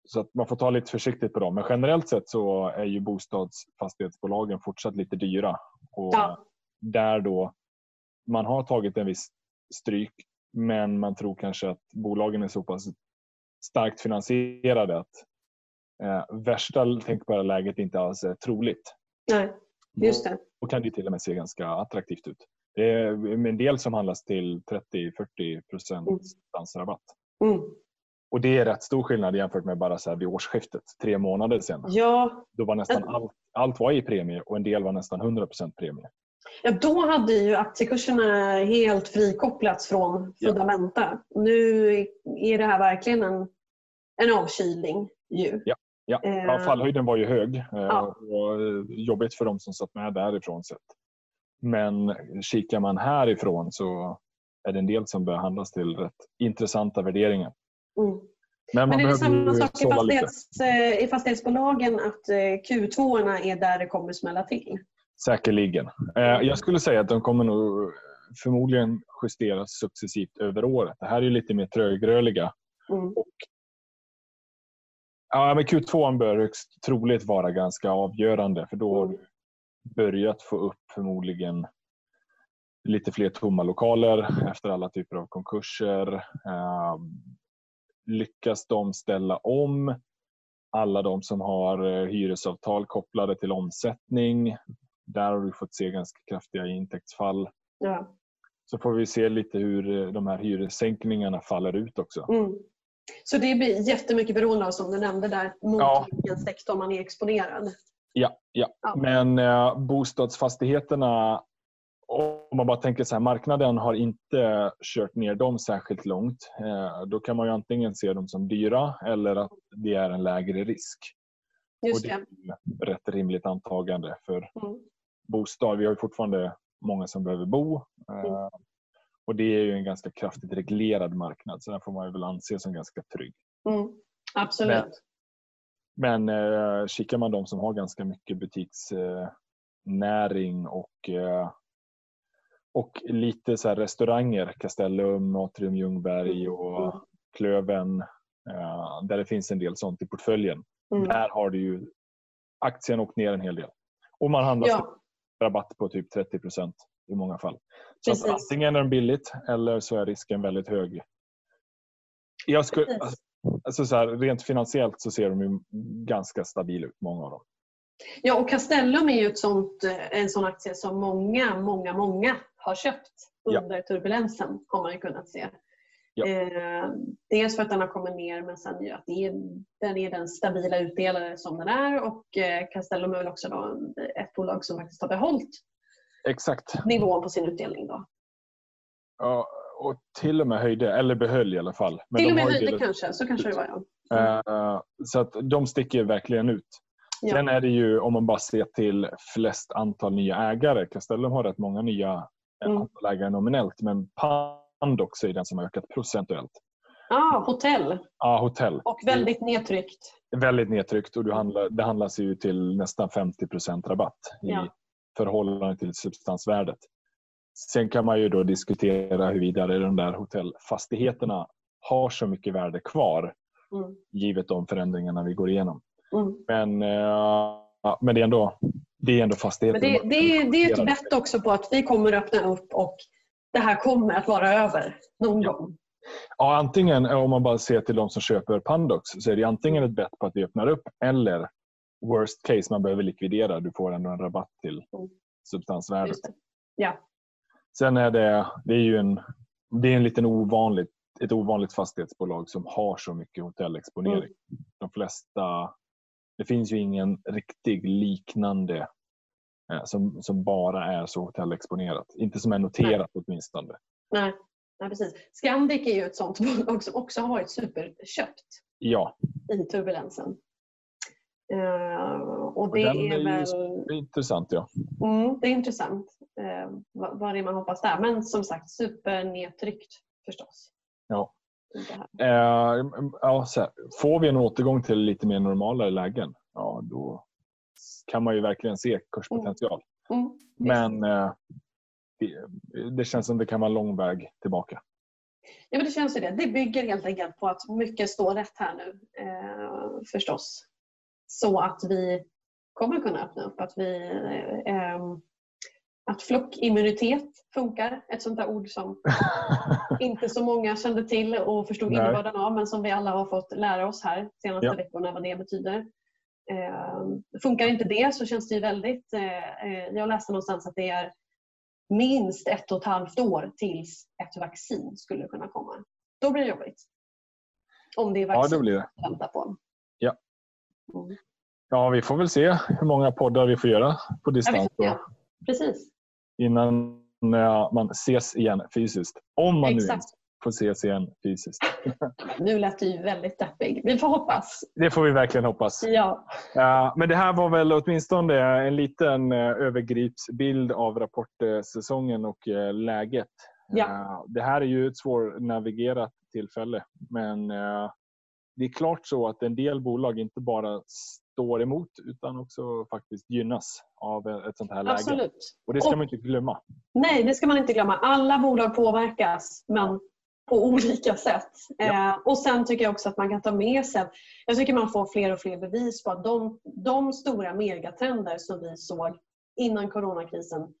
Så att man får ta lite försiktigt på dem. Men generellt sett så är ju bostadsfastighetsbolagen fortsatt lite dyra. Och Ja. Där då man har tagit en viss stryk men man tror kanske att bolagen är så pass starkt finansierade att eh, värsta tänkbara läget inte alls är troligt. Nej, just det. Då kan det till och med se ganska attraktivt ut. Det är en del som handlas till 30-40 procent Mm. rabatt. Mm. Och det är rätt stor skillnad jämfört med bara så här vid årsskiftet, tre månader sedan. Ja, Då var nästan allt, allt var i premie och en del var nästan 100 procent premie. Ja, då hade ju aktiekurserna helt frikopplats från Ja. fundamenta. Nu är det här verkligen en, en avkylning. Ju. Ja. Ja, Eh, ja, fallhöjden var ju hög eh, Ja. och eh, jobbigt för de som satt med därifrån sett. Men kikar man härifrån så är det en del som bör handlas till rätt intressanta värderingar. Mm. Men man Men är det samma sak i, fastighets, eh, i fastighetsbolagen att eh, Q2 är där det kommer smälla till? Säkerligen. Eh, Jag skulle säga att de kommer nog förmodligen justeras successivt över året. Det här är ju lite mer trögrörliga. Mm. Och, ja, men Q2 bör högst troligt vara ganska avgörande för då har du börjat få upp förmodligen lite fler tomma lokaler efter alla typer av konkurser. Eh, lyckas de ställa om alla de som har eh, hyresavtal kopplade till omsättning. Där har du fått se ganska kraftiga intäktsfall. Ja. Så får vi se lite hur eh, de här hyressänkningarna faller ut också. Mm. Så det blir jättemycket beroende av, som du nämnde där, mot Ja. vilken sektor man är exponerad. Ja, ja. Ja. men eh, bostadsfastigheterna, om man bara tänker så här, marknaden har inte kört ner dem särskilt långt. Eh, då kan man ju antingen se dem som dyra eller att det är en lägre risk. Just och det det. är ett rätt rimligt antagande för Mm. bostad. Vi har ju fortfarande många som behöver bo. Eh, Mm. Och det är ju en ganska kraftigt reglerad marknad så den får man väl anse som ganska trygg. Mm. Absolut. Men eh, kikar man de som har ganska mycket butiksnäring eh, och, eh, och lite så här restauranger, Castellum, Atrium Ljungberg och Mm. Klöven, eh, där det finns en del sånt i portföljen. Mm. Där har du ju aktien åkt ner en hel del. Och man handlar Ja, rabatt på typ 30 procent i många fall. Så Precis. antingen är den billigt eller så är risken väldigt hög. Jag skulle, alltså, alltså så här, rent finansiellt så ser de ju ganska stabila ut, många av dem. ja, och Castellum är ju ett sånt, eh, en sån aktie som många, många, många har köpt Ja. under turbulensen har man ju kunnat se. Ja. Eh, dels för att den har kommit ner men sen ju att det är, den är den stabila utdelare som den är och eh, Castellum är väl också då ett bolag som faktiskt har behållit Exakt. nivån på sin utdelning. Då. Ja, och till och med höjde, eller behöll i alla fall. Men Till och med höjde kanske, så kanske det var ja. Eh, Så att de sticker verkligen ut. Ja. Sen är det ju, om man bara ser till flest antal nya ägare, Castellum har rätt många nya eh, Mm. antal ägare nominellt, men Pandox är den som har ökat procentuellt. Ah, hotell Ja, hotell. och väldigt nedtryckt. Väldigt nedtryckt och du handlar, det handlas ju till nästan 50% rabatt i Ja. Förhållande till substansvärdet. Sen kan man ju då diskutera huruvida de där hotellfastigheterna har så mycket värde kvar Mm. givet de förändringarna vi går igenom. Mm. Men, eh, ja, men det är ändå, det är ändå fastigheter. Men det, det, det är ett bett också på att vi kommer öppna upp och det här kommer att vara över någon Ja. gång. Ja, antingen om man bara ser till de som köper Pandox så är det antingen ett bett på att vi öppnar upp eller worst case, man behöver likvidera. Du får ändå en rabatt till Mm. substansvärdet. Ja. Sen är det, det är ju en, det är en liten ovanligt, ett ovanligt fastighetsbolag som har så mycket hotellexponering. Mm. De flesta, det finns ju ingen riktig liknande eh, som, som bara är så hotellexponerat. Inte som är noterat åtminstone. Nej. Nej, precis. Scandic är ju ett sånt bolag som också har varit superköpt Ja, i turbulensen. Eh, och det den är, väl det är intressant. Ja. mm, det är intressant eh, vad, vad det är man hoppas där. Men som sagt supernedtryckt förstås. Ja. Eh, ja, så här, får vi en återgång till lite mer normala lägen, ja, då kan man ju verkligen se kurspotential. Mm, visst. Men eh, det, det känns som det kan vara en lång väg tillbaka. Ja, men det känns ju det. Det bygger helt enkelt på att mycket står rätt här nu eh, förstås. Så att vi kommer kunna öppna upp. Att, vi, eh, att flockimmunitet funkar. Ett sånt där ord som inte så många kände till och förstod innebörden av men som vi alla har fått lära oss här senaste ja. veckorna vad det betyder. Eh, funkar inte det så känns det ju väldigt... Eh, eh, jag läste någonstans att det är minst ett och ett halvt år tills ett vaccin skulle kunna komma. Då blir det jobbigt. Om det är vaccin ja, det blir det. att vänta på. Ja. Vi får väl se hur många poddar vi får göra på distans. Ja, precis. Innan man ses igen fysiskt. Om man Exakt. nu får ses igen fysiskt. Nu lät du väldigt deppig. Vi får hoppas. Det får vi verkligen hoppas. Ja. Men det här var väl åtminstone en liten eh, övergripsbild av rapportsäsongen och eh, läget. Ja. Det här är ju ett svårnavigerat tillfälle men eh, det är klart så att en del bolag inte bara står emot utan också faktiskt gynnas av ett sånt här läge. Absolut. Och det ska och, man inte glömma. Nej, det ska man inte glömma. Alla bolag påverkas men på olika sätt. Ja. Eh, och Sen tycker jag också att man kan ta med sig, jag tycker man får fler och fler bevis på att de, de stora megatrender som vi såg innan coronakrisen,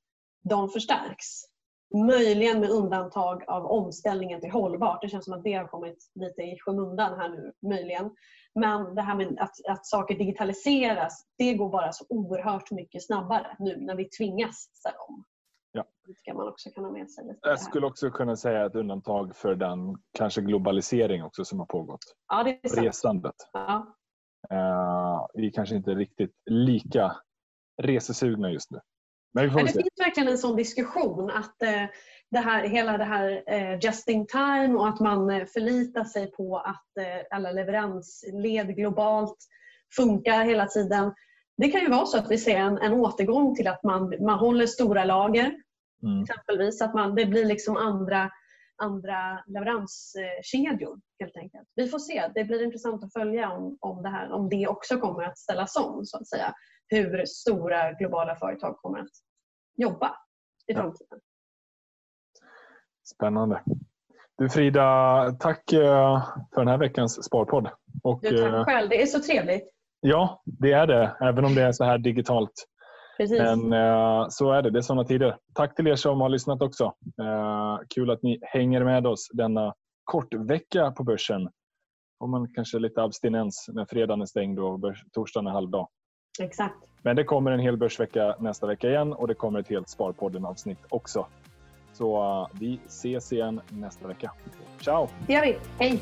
de förstärks. Möjligen med undantag av omställningen till hållbart. Det känns som att det har kommit lite i skymundan här nu, möjligen. Men det här med att, att saker digitaliseras, det går bara så oerhört mycket snabbare nu när vi tvingas ställa om. Ja. Det ska man också kunna med sig. Jag skulle också kunna säga ett undantag för den kanske globalisering också som har pågått. Ja, det är sant. Resandet. Ja. Uh, vi är kanske inte riktigt lika resesugna just nu. Men det finns verkligen en sån diskussion att uh, det här, hela det här uh, just in time och att man förlitar sig på att alla leveransled globalt funkar hela tiden. Det kan ju vara så att vi ser en, en återgång till att man, man håller stora lager Mm. Exempelvis att man, det blir liksom andra, andra leveranskedjor helt enkelt. Vi får se. Det blir intressant att följa om, om, det, här, om det också kommer att ställas om. Så att säga. Hur stora globala företag kommer att jobba i framtiden. Spännande. Du Frida, tack eh, för den här veckans Sparpodd. Och, du, tack eh, själv. Det är så trevligt. Ja, det är det. Även om det är så här digitalt. Precis. Men eh, så är det. Det är sådana tider. Tack till er som har lyssnat också. Kul att ni hänger med oss denna kortvecka på börsen. Får man kanske lite abstinens när fredagen är stängd och torsdagen är halvdag. Exakt. Men det kommer en hel börsvecka nästa vecka igen och det kommer ett helt Sparpodden-avsnitt också. Så uh, vi ses igen nästa vecka. Ciao! Det gör vi. Hej!